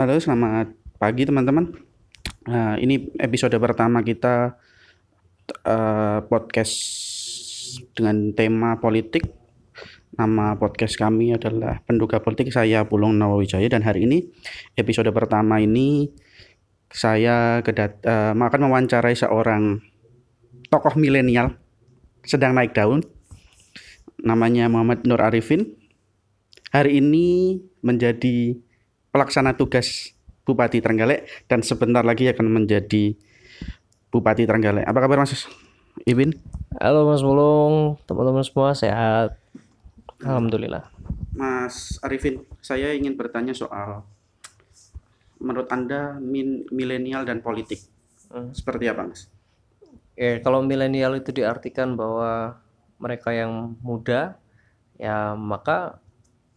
Halo, selamat pagi teman-teman. Nah, ini episode pertama kita uh, podcast dengan tema politik. Nama podcast kami adalah Penduga Politik. Saya Pulung Nawawijaya dan hari ini episode pertama ini saya kedat uh, akan mewawancarai seorang tokoh milenial sedang naik daun. Namanya Muhammad Nur Arifin. Hari ini menjadi pelaksana tugas Bupati Trenggalek dan sebentar lagi akan menjadi Bupati Trenggalek. Apa kabar Mas Ibin? Halo Mas Mulung, teman-teman semua sehat. Alhamdulillah. Mas Arifin, saya ingin bertanya soal menurut Anda min milenial dan politik. Hmm. Seperti apa, Mas? Ya, kalau milenial itu diartikan bahwa mereka yang muda, ya maka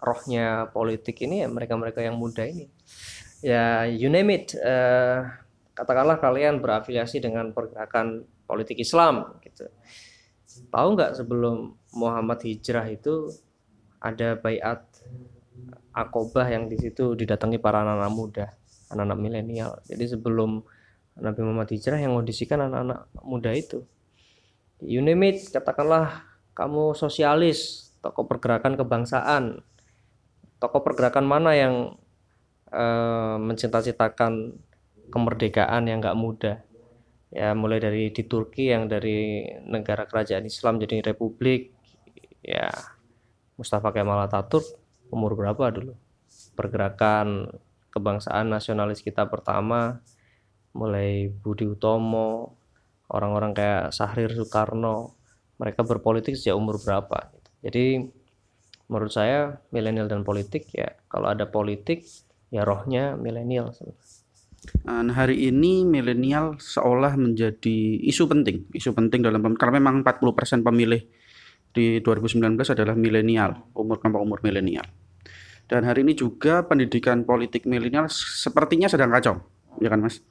rohnya politik ini ya mereka-mereka yang muda ini. Ya you name it uh, katakanlah kalian berafiliasi dengan pergerakan politik Islam gitu. Tahu nggak sebelum Muhammad hijrah itu ada bayat akobah yang di situ didatangi para anak-anak muda anak-anak milenial. Jadi sebelum Nabi Muhammad hijrah yang mengondisikan anak-anak muda itu. You name it katakanlah kamu sosialis tokoh pergerakan kebangsaan tokoh pergerakan mana yang uh, mencita-citakan kemerdekaan yang nggak mudah ya mulai dari di Turki yang dari negara kerajaan Islam jadi republik ya Mustafa Kemal Ataturk umur berapa dulu? Pergerakan kebangsaan nasionalis kita pertama mulai Budi Utomo orang-orang kayak Sahrir Soekarno mereka berpolitik sejak umur berapa? Jadi menurut saya milenial dan politik ya kalau ada politik ya rohnya milenial Nah, hari ini milenial seolah menjadi isu penting, isu penting dalam karena memang 40% pemilih di 2019 adalah milenial, umur kelompok umur milenial. Dan hari ini juga pendidikan politik milenial sepertinya sedang kacau, ya kan Mas?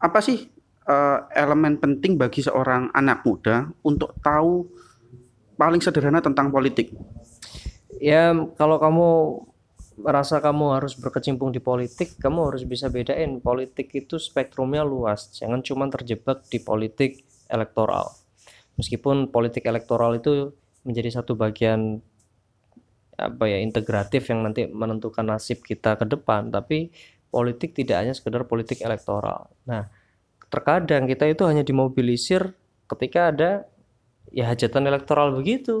Apa sih uh, elemen penting bagi seorang anak muda untuk tahu paling sederhana tentang politik? Ya kalau kamu merasa kamu harus berkecimpung di politik, kamu harus bisa bedain politik itu spektrumnya luas, jangan cuma terjebak di politik elektoral. Meskipun politik elektoral itu menjadi satu bagian apa ya integratif yang nanti menentukan nasib kita ke depan, tapi politik tidak hanya sekedar politik elektoral. Nah, terkadang kita itu hanya dimobilisir ketika ada ya hajatan elektoral begitu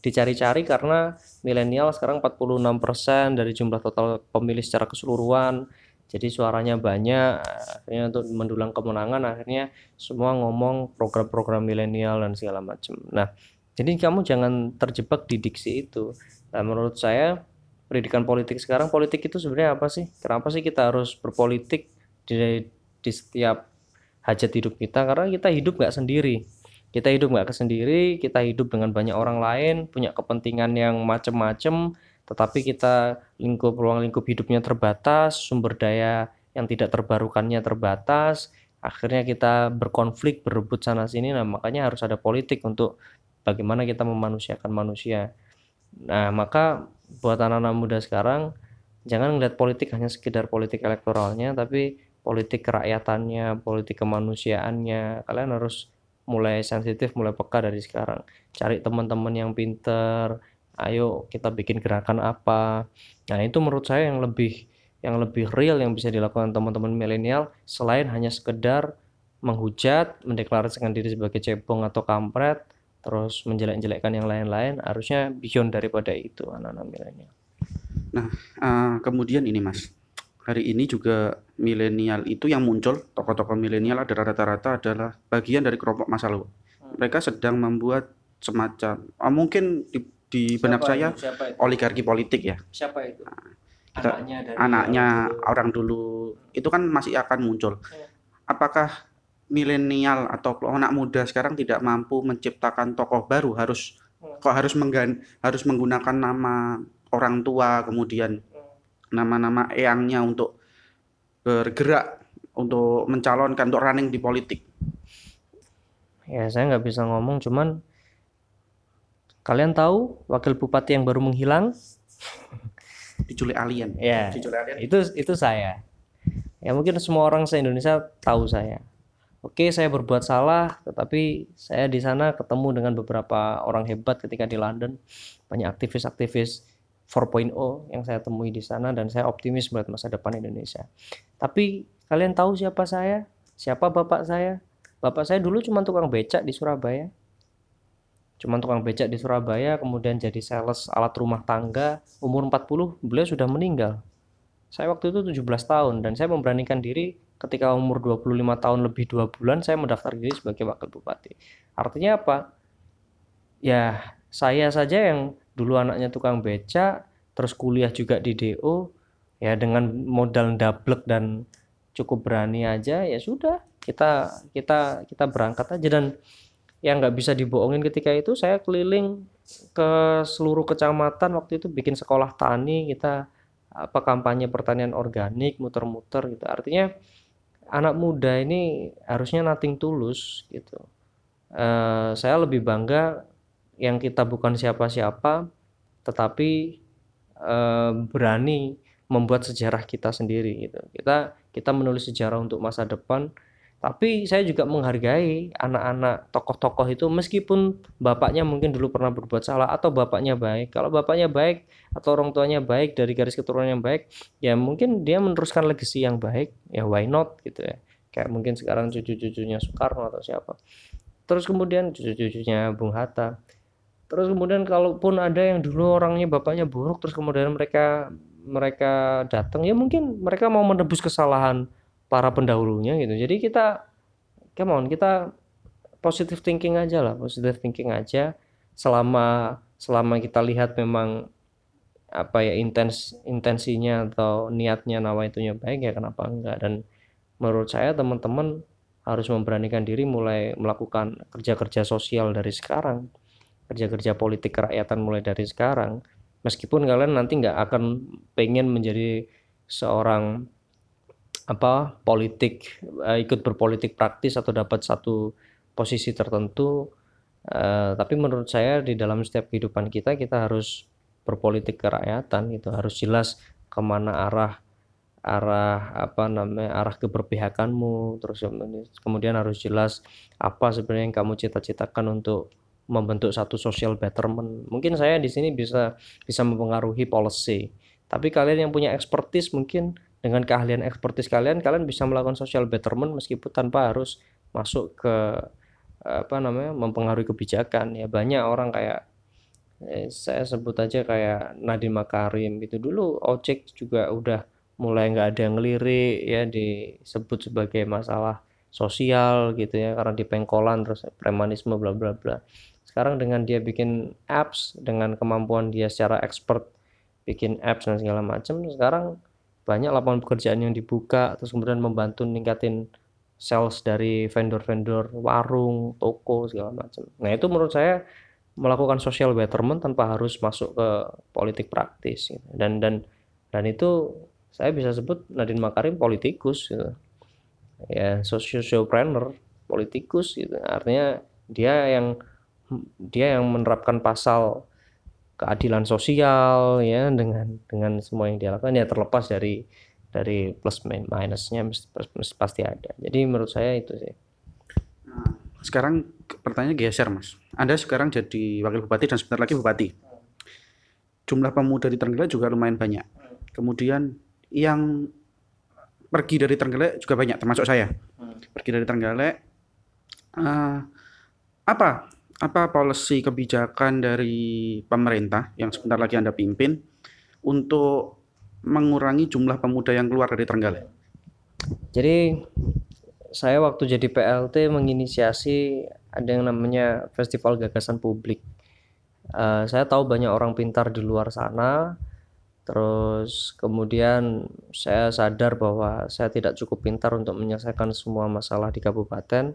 dicari-cari karena milenial sekarang 46% dari jumlah total pemilih secara keseluruhan. Jadi suaranya banyak akhirnya untuk mendulang kemenangan akhirnya semua ngomong program-program milenial dan segala macam. Nah jadi kamu jangan terjebak di diksi itu. Nah menurut saya pendidikan politik sekarang politik itu sebenarnya apa sih? Kenapa sih kita harus berpolitik di, di setiap hajat hidup kita? Karena kita hidup nggak sendiri kita hidup nggak sendiri kita hidup dengan banyak orang lain punya kepentingan yang macam-macam tetapi kita lingkup ruang lingkup hidupnya terbatas sumber daya yang tidak terbarukannya terbatas akhirnya kita berkonflik berebut sana sini. Nah makanya harus ada politik untuk bagaimana kita memanusiakan manusia. Nah maka buat anak-anak muda sekarang jangan melihat politik hanya sekedar politik elektoralnya tapi politik kerakyatannya politik kemanusiaannya. Kalian harus mulai sensitif mulai peka dari sekarang. Cari teman-teman yang pinter ayo kita bikin gerakan apa. Nah itu menurut saya yang lebih yang lebih real yang bisa dilakukan teman-teman milenial selain hanya sekedar menghujat mendeklarasikan diri sebagai cebong atau kampret terus menjelek-jelekkan yang lain-lain harusnya beyond daripada itu anak-anak milenial. Nah uh, kemudian ini mas hari ini juga milenial itu yang muncul tokoh-tokoh milenial adalah rata-rata adalah bagian dari kelompok masa lalu. Hmm. Mereka sedang membuat semacam oh, mungkin di, di benak saya itu? oligarki politik ya. Siapa itu? Nah, kita, anaknya dari anaknya orang, orang dulu itu kan masih akan muncul. Ya. Apakah milenial atau anak muda sekarang tidak mampu menciptakan tokoh baru harus hmm. kok harus menggan harus menggunakan nama orang tua kemudian nama-nama eyangnya untuk bergerak untuk mencalonkan untuk running di politik? Ya saya nggak bisa ngomong, cuman kalian tahu wakil bupati yang baru menghilang? Diculik alien. Ya. Diculik alien. Itu itu saya. ya mungkin semua orang se Indonesia tahu saya oke saya berbuat salah tetapi saya di sana ketemu dengan beberapa orang hebat ketika di London banyak aktivis-aktivis 4.0 yang saya temui di sana dan saya optimis melihat masa depan Indonesia. Tapi kalian tahu siapa saya? Siapa bapak saya? Bapak saya dulu cuma tukang becak di Surabaya. Cuma tukang becak di Surabaya kemudian jadi sales alat rumah tangga umur 40 beliau sudah meninggal. Saya waktu itu 17 tahun dan saya memberanikan diri ketika umur 25 tahun lebih dua bulan saya mendaftar diri sebagai wakil bupati. Artinya apa? Ya saya saja yang dulu anaknya tukang becak terus kuliah juga di DO ya dengan modal dablek dan cukup berani aja ya sudah kita kita kita berangkat aja. Dan yang nggak bisa dibohongin ketika itu saya keliling ke seluruh kecamatan waktu itu bikin sekolah tani kita apa kampanye pertanian organik muter-muter gitu. Artinya anak muda ini harusnya nating tulus gitu. Uh, saya lebih bangga yang kita bukan siapa-siapa tetapi uh, berani membuat sejarah kita sendiri gitu. Kita kita menulis sejarah untuk masa depan tapi saya juga menghargai anak-anak tokoh-tokoh itu meskipun bapaknya mungkin dulu pernah berbuat salah atau bapaknya baik. Kalau bapaknya baik atau orang tuanya baik dari garis keturunan yang baik ya mungkin dia meneruskan legacy yang baik ya why not gitu ya. Kayak mungkin sekarang cucu-cucunya Soekarno atau siapa. Terus kemudian cucu-cucunya Bung Hatta terus kemudian kalaupun ada yang dulu orangnya bapaknya buruk terus kemudian mereka mereka datang ya mungkin mereka mau menebus kesalahan para pendahulunya gitu. Jadi kita come on kita positive thinking aja lah positive thinking aja. Selama selama kita lihat memang apa ya intens intensinya atau niatnya nawa itunya baik ya kenapa enggak? Dan menurut saya teman-teman harus memberanikan diri mulai melakukan kerja-kerja sosial dari sekarang kerja-kerja politik kerakyatan mulai dari sekarang meskipun kalian nanti nggak akan pengen menjadi seorang apa politik uh, ikut berpolitik praktis atau dapat satu posisi tertentu uh, tapi menurut saya di dalam setiap kehidupan kita kita harus berpolitik kerakyatan itu harus jelas ke mana arah arah apa namanya arah keberpihakanmu terus kemudian harus jelas apa sebenarnya yang kamu cita-citakan untuk membentuk satu social betterment. Mungkin saya di sini bisa bisa mempengaruhi policy. Tapi kalian yang punya expertise mungkin dengan keahlian ekspertis kalian kalian bisa melakukan social betterment meskipun tanpa harus masuk ke apa namanya mempengaruhi kebijakan. Ya banyak orang kayak eh, saya sebut aja kayak Nadiem Makarim gitu. Dulu ojek juga udah mulai nggak ada yang ngelirik ya disebut sebagai masalah sosial gitu ya karena di pengkolan terus premanisme bla bla bla sekarang dengan dia bikin apps dengan kemampuan dia secara expert bikin apps dan segala macam sekarang banyak lapangan pekerjaan yang dibuka terus kemudian membantu ningkatin sales dari vendor-vendor warung, toko segala macam. Nah, itu menurut saya melakukan social betterment tanpa harus masuk ke politik praktis gitu. dan dan dan itu saya bisa sebut Nadine Makarim politikus gitu. ya sociopreneur politikus gitu artinya dia yang dia yang menerapkan pasal keadilan sosial ya dengan dengan semua yang dia lakukan ya terlepas dari dari plus minusnya pasti ada. Jadi menurut saya itu sih. Nah, sekarang pertanyaan geser mas. Anda sekarang jadi wakil bupati dan sebentar lagi bupati. Jumlah pemuda di Trenggalek juga lumayan banyak. Kemudian yang pergi dari Trenggalek juga banyak termasuk saya. Pergi dari Trenggalek uh, apa apa policy kebijakan dari pemerintah yang sebentar lagi Anda pimpin untuk mengurangi jumlah pemuda yang keluar dari Trenggalek? Jadi saya waktu jadi PLT menginisiasi ada yang namanya Festival Gagasan Publik. Uh, saya tahu banyak orang pintar di luar sana, terus kemudian saya sadar bahwa saya tidak cukup pintar untuk menyelesaikan semua masalah di kabupaten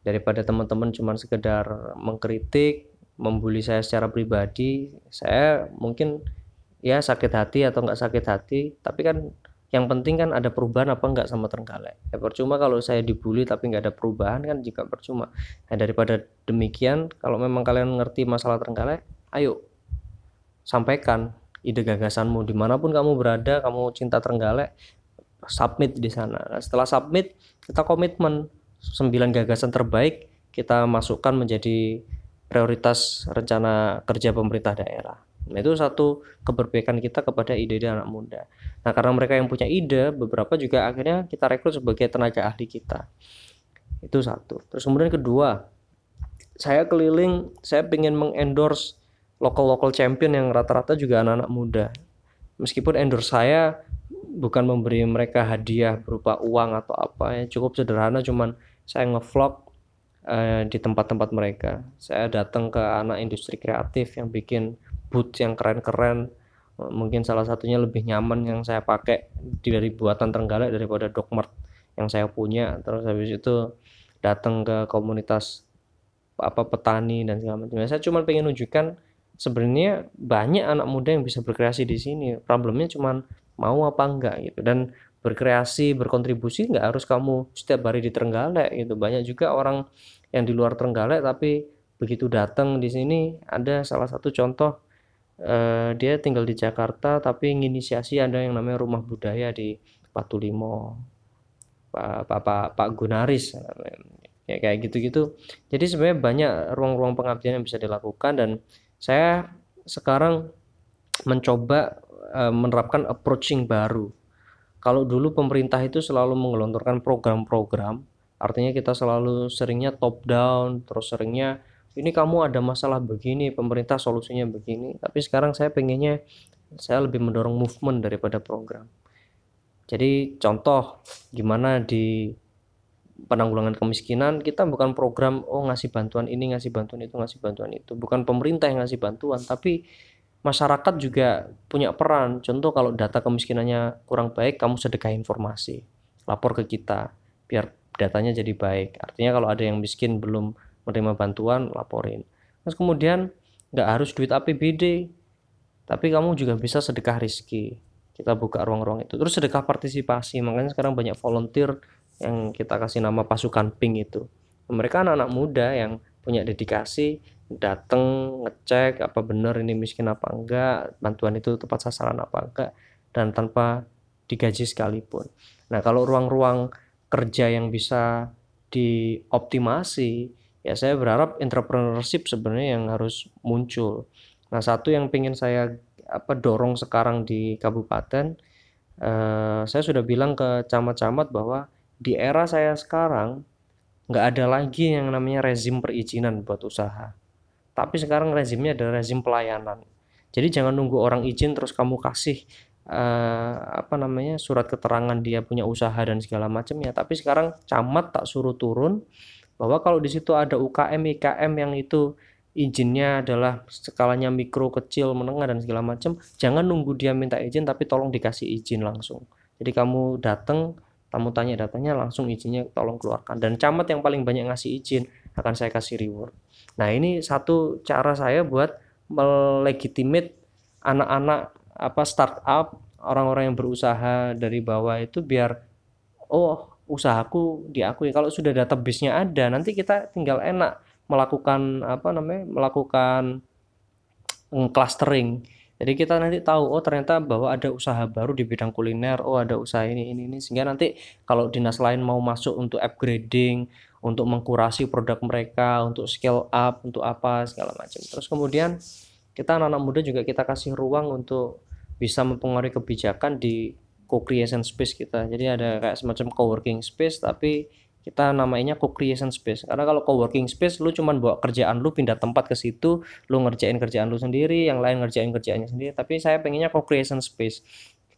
daripada teman-teman cuma sekedar mengkritik membuli saya secara pribadi saya mungkin ya sakit hati atau nggak sakit hati. Tapi kan yang penting kan ada perubahan apa enggak sama Trenggalek? Ya percuma kalau saya dibully tapi nggak ada perubahan kan juga percuma. Nah, daripada demikian kalau memang kalian ngerti masalah Trenggalek ayo sampaikan ide gagasanmu. Di mana pun kamu berada kamu cinta Trenggalek submit di sana. Nah, setelah submit kita komitmen 9 gagasan terbaik kita masukkan menjadi prioritas rencana kerja pemerintah daerah. Nah, itu satu keberpihakan kita kepada ide-ide anak muda. Nah, karena mereka yang punya ide, beberapa juga akhirnya kita rekrut sebagai tenaga ahli kita. Itu satu. Terus kemudian kedua, saya keliling, saya ingin mengendorse local-local champion yang rata-rata juga anak-anak muda. Meskipun endorse saya bukan memberi mereka hadiah berupa uang atau apa ya, cukup sederhana cuman saya ngevlog uh, di tempat-tempat mereka. Saya datang ke anak industri kreatif yang bikin booth yang keren-keren. Mungkin salah satunya lebih nyaman yang saya pakai dari buatan Trenggalek daripada Dokmart yang saya punya. Terus habis itu datang ke komunitas apa petani dan segala macam. Saya cuma pengen nunjukkan sebenarnya banyak anak muda yang bisa berkreasi di sini. Problemnya cuma mau apa enggak gitu. Dan berkreasi berkontribusi nggak harus kamu setiap hari di Trenggalek gitu. Banyak juga orang yang di luar Trenggalek tapi begitu datang di sini ada salah satu contoh uh, dia tinggal di Jakarta tapi menginisiasi ada yang namanya rumah budaya di Patulimo Pak Pak Pak, Pak Gunaris ya kayak gitu-gitu. Jadi sebenarnya banyak ruang-ruang pengabdian yang bisa dilakukan dan saya sekarang mencoba uh, menerapkan approaching baru kalau dulu pemerintah itu selalu menggelontorkan program-program artinya kita selalu seringnya top down terus seringnya ini kamu ada masalah begini pemerintah solusinya begini. Tapi sekarang saya pengennya saya lebih mendorong movement daripada program. Jadi contoh gimana di penanggulangan kemiskinan kita bukan program oh ngasih bantuan ini ngasih bantuan itu ngasih bantuan itu. Bukan pemerintah yang ngasih bantuan tapi masyarakat juga punya peran. Contoh kalau data kemiskinannya kurang baik kamu sedekah informasi lapor ke kita biar datanya jadi baik. Artinya kalau ada yang miskin belum menerima bantuan laporin. Terus kemudian nggak harus duit APBD tapi kamu juga bisa sedekah rizki. Kita buka ruang-ruang itu. Terus sedekah partisipasi makanya sekarang banyak volunteer yang kita kasih nama pasukan pink itu. Mereka anak-anak muda yang punya dedikasi datang ngecek apa benar ini miskin apa enggak bantuan itu tepat sasaran apa enggak dan tanpa digaji sekalipun nah kalau ruang-ruang kerja yang bisa dioptimasi ya saya berharap entrepreneurship sebenarnya yang harus muncul. Nah satu yang ingin saya apa dorong sekarang di kabupaten, eh, saya sudah bilang ke camat-camat bahwa di era saya sekarang nggak ada lagi yang namanya rezim perizinan buat usaha. Tapi sekarang rezimnya adalah rezim pelayanan. Jadi jangan nunggu orang izin terus kamu kasih uh, apa namanya surat keterangan dia punya usaha dan segala macam ya. Tapi sekarang camat tak suruh turun, bahwa kalau di situ ada UKM IKM yang itu izinnya adalah skalanya mikro kecil menengah dan segala macam jangan nunggu dia minta izin tapi tolong dikasih izin langsung jadi kamu datang kamu tanya datanya langsung izinnya tolong keluarkan dan camat yang paling banyak ngasih izin akan saya kasih reward nah ini satu cara saya buat melegitimate anak-anak apa startup orang-orang yang berusaha dari bawah itu biar oh usahaku diakui. Kalau sudah database-nya ada nanti kita tinggal enak melakukan apa namanya melakukan clustering. Jadi kita nanti tahu oh ternyata bahwa ada usaha baru di bidang kuliner oh ada usaha ini ini ini. Sehingga nanti kalau dinas lain mau masuk untuk upgrading untuk mengkurasi produk mereka untuk scale up untuk apa segala macam terus kemudian kita anak-anak muda juga kita kasih ruang untuk bisa mempengaruhi kebijakan di co-creation space kita. Jadi ada kayak semacam co-working space tapi kita namanya co-creation space. Karena kalau co-working space lu cuman bawa kerjaan lu pindah tempat ke situ, lu ngerjain kerjaan lu sendiri, yang lain ngerjain kerjaannya sendiri. Tapi saya pengennya co-creation space.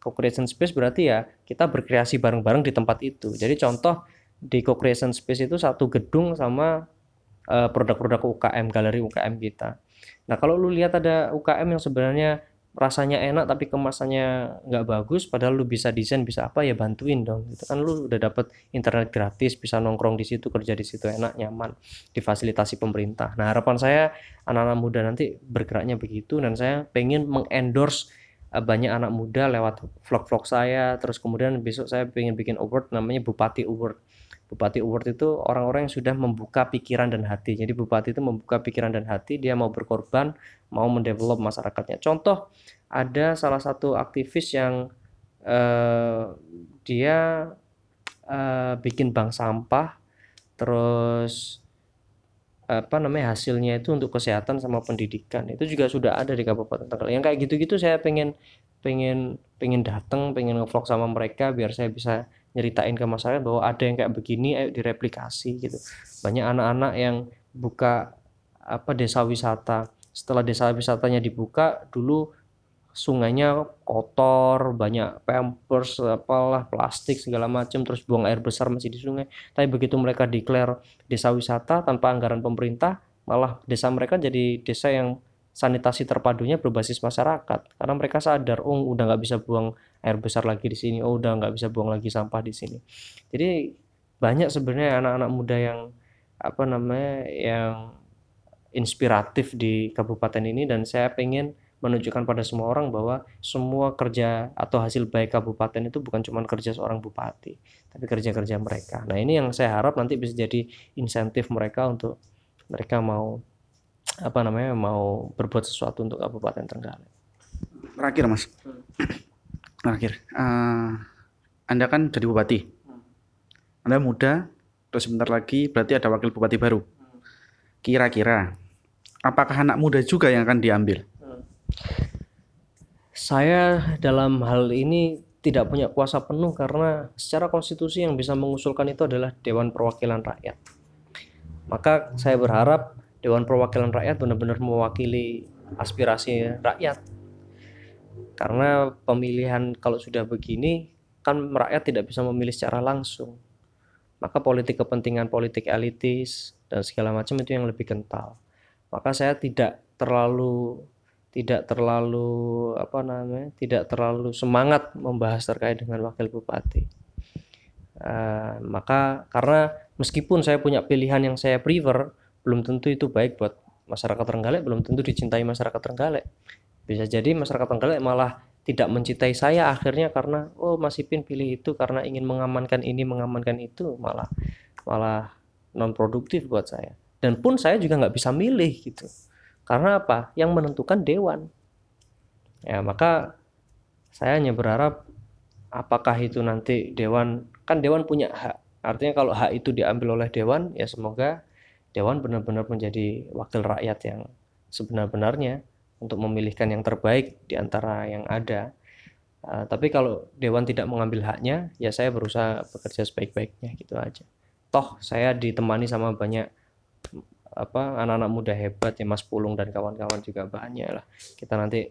Co-creation space berarti ya kita berkreasi bareng-bareng di tempat itu. Jadi contoh di co-creation space itu satu gedung sama uh, produk-produk UKM, galeri UKM kita. Nah, kalau lu lihat ada UKM yang sebenarnya rasanya enak tapi kemasannya nggak bagus padahal lu bisa desain bisa apa ya bantuin dong itu kan. Lu udah dapet internet gratis bisa nongkrong di situ kerja di situ enak nyaman difasilitasi pemerintah. Nah harapan saya anak-anak muda nanti bergeraknya begitu dan saya pengen mengendorse eh, banyak anak muda lewat vlog-vlog saya. Terus kemudian besok saya pengen bikin award namanya Bupati Award Bupati Award itu orang-orang yang sudah membuka pikiran dan hati. Jadi bupati itu membuka pikiran dan hati, dia mau berkorban, mau mendevelop masyarakatnya. Contoh, ada salah satu aktivis yang eh, dia eh, bikin bank sampah terus apa namanya hasilnya itu untuk kesehatan sama pendidikan itu juga sudah ada di Kabupaten Trenggalek yang kayak gitu-gitu saya pengen pengen pengen datang pengen ngevlog sama mereka biar saya bisa nyeritain ke masyarakat bahwa ada yang kayak begini ayo direplikasi gitu. Banyak anak-anak yang buka apa desa wisata. Setelah desa wisatanya dibuka dulu sungainya kotor banyak pampers apalah plastik segala macam terus buang air besar masih di sungai. Tapi begitu mereka declare desa wisata tanpa anggaran pemerintah malah desa mereka jadi desa yang sanitasi terpadunya berbasis masyarakat. Karena mereka sadar oh udah nggak bisa buang air besar lagi di sini oh udah nggak bisa buang lagi sampah di sini. Jadi banyak sebenarnya anak-anak muda yang apa namanya yang inspiratif di kabupaten ini. Dan saya pengen menunjukkan pada semua orang bahwa semua kerja atau hasil baik kabupaten itu bukan cuma kerja seorang bupati, tapi kerja-kerja mereka. Nah, ini yang saya harap nanti bisa jadi insentif mereka untuk mereka mau apa namanya mau berbuat sesuatu untuk Kabupaten Trenggalek. Terakhir, Mas. Terakhir. Uh, anda kan jadi bupati. Anda muda, terus sebentar lagi berarti ada wakil bupati baru. Kira-kira apakah anak muda juga yang akan diambil? Saya dalam hal ini tidak punya kuasa penuh karena secara konstitusi yang bisa mengusulkan itu adalah Dewan Perwakilan Rakyat. Maka saya berharap Dewan Perwakilan Rakyat benar-benar mewakili aspirasi rakyat. Karena pemilihan kalau sudah begini kan rakyat tidak bisa memilih secara langsung. Maka politik kepentingan politik elitis dan segala macam itu yang lebih kental. Maka saya tidak terlalu tidak terlalu apa namanya tidak terlalu semangat membahas terkait dengan wakil bupati uh, maka karena meskipun saya punya pilihan yang saya prefer belum tentu itu baik buat masyarakat Trenggalek belum tentu dicintai masyarakat Trenggalek bisa jadi masyarakat Trenggalek malah tidak mencintai saya akhirnya karena oh Mas Ipin pilih itu karena ingin mengamankan ini mengamankan itu malah malah non produktif buat saya dan pun saya juga nggak bisa milih gitu karena apa? Yang menentukan dewan. Ya, maka saya hanya berharap apakah itu nanti dewan kan dewan punya hak. Artinya kalau hak itu diambil oleh dewan, ya semoga dewan benar-benar menjadi wakil rakyat yang sebenar-benarnya untuk memilihkan yang terbaik di antara yang ada. Uh, tapi kalau dewan tidak mengambil haknya, ya saya berusaha bekerja sebaik-baiknya gitu aja. Toh saya ditemani sama banyak apa anak-anak muda hebat ya Mas Pulung dan kawan-kawan juga banyak lah kita nanti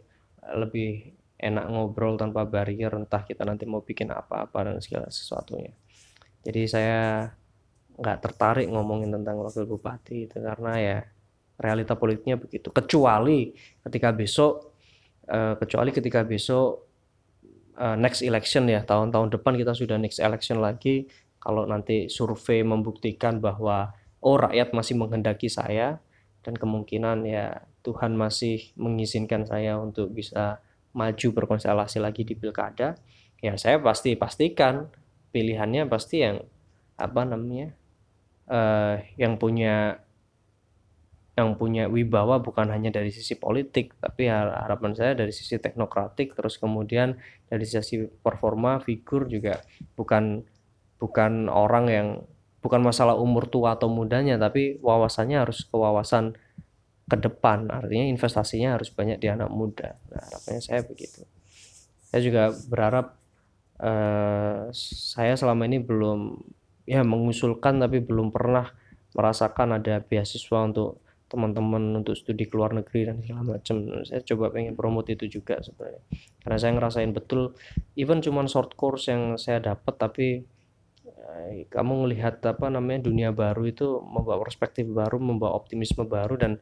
lebih enak ngobrol tanpa barrier entah kita nanti mau bikin apa-apa dan segala sesuatunya jadi saya nggak tertarik ngomongin tentang wakil bupati itu karena ya realita politiknya begitu. Kecuali ketika besok uh, kecuali ketika besok uh, next election ya tahun-tahun depan kita sudah next election lagi. Kalau nanti survei membuktikan bahwa oh rakyat masih menghendaki saya dan kemungkinan ya Tuhan masih mengizinkan saya untuk bisa maju berkonstelasi lagi di pilkada ya saya pasti pastikan pilihannya pasti yang apa namanya uh, yang punya yang punya wibawa bukan hanya dari sisi politik tapi harapan saya dari sisi teknokratik terus kemudian dari sisi performa figur juga. Bukan bukan orang yang bukan masalah umur tua atau mudanya tapi wawasannya harus ke wawasan ke depan. Artinya investasinya harus banyak di anak muda. Nah harapannya saya begitu. Saya juga berharap eh, saya selama ini belum ya mengusulkan tapi belum pernah merasakan ada beasiswa untuk teman-teman untuk studi ke luar negeri dan segala macam. Saya coba pengen promote itu juga sebenarnya. Karena saya ngerasain betul even cuman short course yang saya dapat tapi kamu melihat apa namanya dunia baru itu membawa perspektif baru membawa optimisme baru dan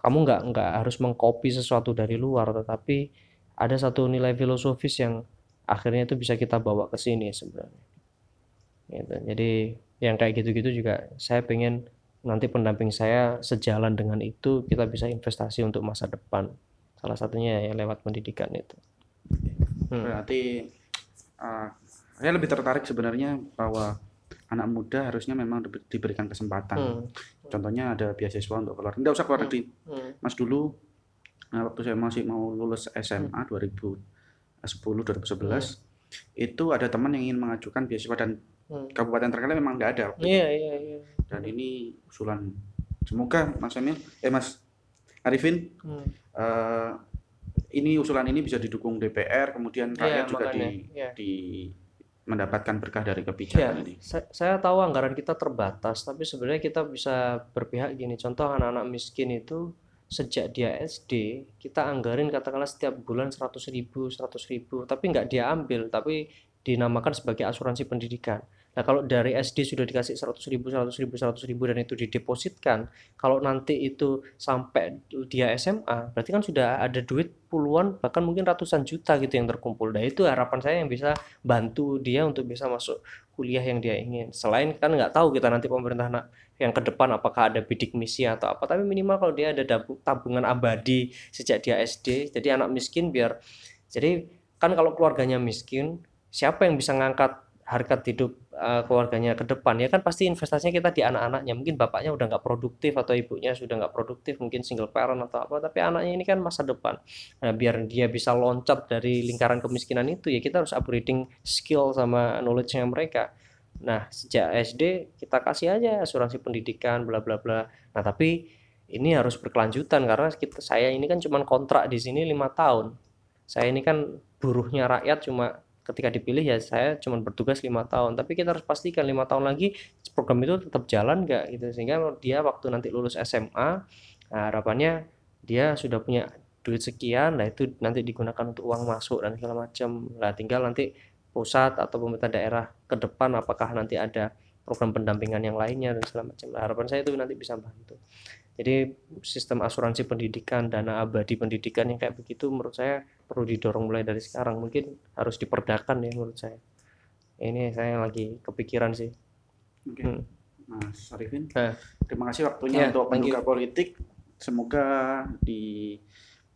kamu nggak nggak harus mengcopy sesuatu dari luar tetapi ada satu nilai filosofis yang akhirnya itu bisa kita bawa ke sini sebenarnya gitu. jadi yang kayak gitu-gitu juga saya pengen nanti pendamping saya sejalan dengan itu kita bisa investasi untuk masa depan salah satunya ya lewat pendidikan itu hmm. berarti uh, saya lebih tertarik sebenarnya bahwa anak muda harusnya memang diberikan kesempatan. Hmm. Contohnya ada beasiswa untuk keluar. Tidak usah keluar negeri. Hmm. Mas dulu nah, waktu saya masih mau lulus SMA hmm. 2010 2011 hmm. Itu ada teman yang ingin mengajukan beasiswa dan Hmm. kabupaten terkena memang nggak ada Iya, iya, iya. dan ini usulan semoga Mas Emil eh Mas Arifin Hmm. eh, ini usulan ini bisa didukung DPR kemudian rakyat Iya, juga di. Iya. di mendapatkan berkah dari Ya, kebijakan ini sa- saya tahu anggaran kita terbatas, tapi sebenarnya kita bisa berpihak gini. Contoh anak-anak miskin itu sejak dia SD, kita anggarin katakanlah setiap bulan 100 ribu, 100 ribu, tapi nggak dia ambil, tapi dinamakan sebagai asuransi pendidikan. Nah, kalau dari SD sudah dikasih 100 ribu, 100 ribu, 100 ribu, dan itu didepositkan, kalau nanti itu sampai dia SMA, berarti kan sudah ada duit puluhan, bahkan mungkin ratusan juta gitu yang terkumpul. Nah, itu harapan saya yang bisa bantu dia untuk bisa masuk kuliah yang dia ingin. Selain kan nggak tahu kita nanti pemerintah nak yang ke depan apakah ada bidik misi atau apa, tapi minimal kalau dia ada tabungan abadi sejak dia SD, jadi anak miskin biar jadi kan kalau keluarganya miskin, siapa yang bisa ngangkat harkat hidup uh, keluarganya ke depan. Ya kan pasti investasinya kita di anak-anaknya. Mungkin bapaknya udah nggak produktif atau ibunya sudah nggak produktif mungkin single parent atau apa. Tapi anaknya ini kan masa depan. Nah biar dia bisa loncat dari lingkaran kemiskinan itu ya kita harus upgrading skill sama knowledge-nya mereka. Nah sejak SD kita kasih aja asuransi pendidikan bla bla bla. Nah tapi ini harus berkelanjutan karena kita saya ini kan cuma kontrak di sini lima tahun. Saya ini kan buruhnya rakyat cuma ketika dipilih ya saya cuma bertugas lima tahun. Tapi kita harus pastikan lima tahun lagi program itu tetap jalan nggak gitu. Sehingga dia waktu nanti lulus SMA nah, harapannya dia sudah punya duit sekian nah itu nanti digunakan untuk uang masuk dan segala macam. Lah tinggal nanti pusat atau pemerintah daerah ke depan apakah nanti ada program pendampingan yang lainnya dan segala macam. Nah, harapan saya itu nanti bisa bantu jadi sistem asuransi pendidikan dana abadi pendidikan yang kayak begitu menurut saya perlu didorong mulai dari sekarang. Mungkin harus diperdakan ya menurut saya. Ini saya lagi kepikiran sih. Oke, Hmm. Mas Arifin Nah. terima kasih waktunya Ya, untuk menduga politik. Semoga di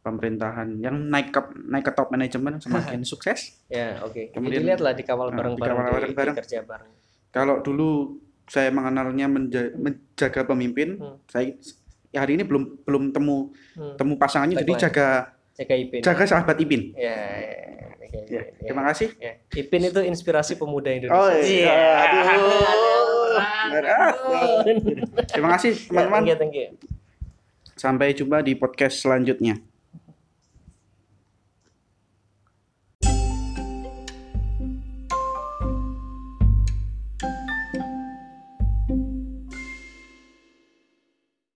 pemerintahan yang naik ke naik ke top manajemen semakin sukses. Ya oke. Kemudian- jadi lihatlah dikawal Nah, bareng-bareng dikawal di, bareng-bareng. kerja bareng. Kalau dulu saya mengenalnya menja- menjaga pemimpin Hmm. saya ya hari ini belum belum temu Hmm. temu pasangannya jadi Tagline. jaga jaga Ipin jaga sahabat Ipin ya, ya, oke, ya, oke, terima kasih ya. Ipin itu inspirasi pemuda Indonesia oh iya Iya. aduh berat terima kasih Ya, teman-teman thank you, thank you. sampai jumpa di podcast selanjutnya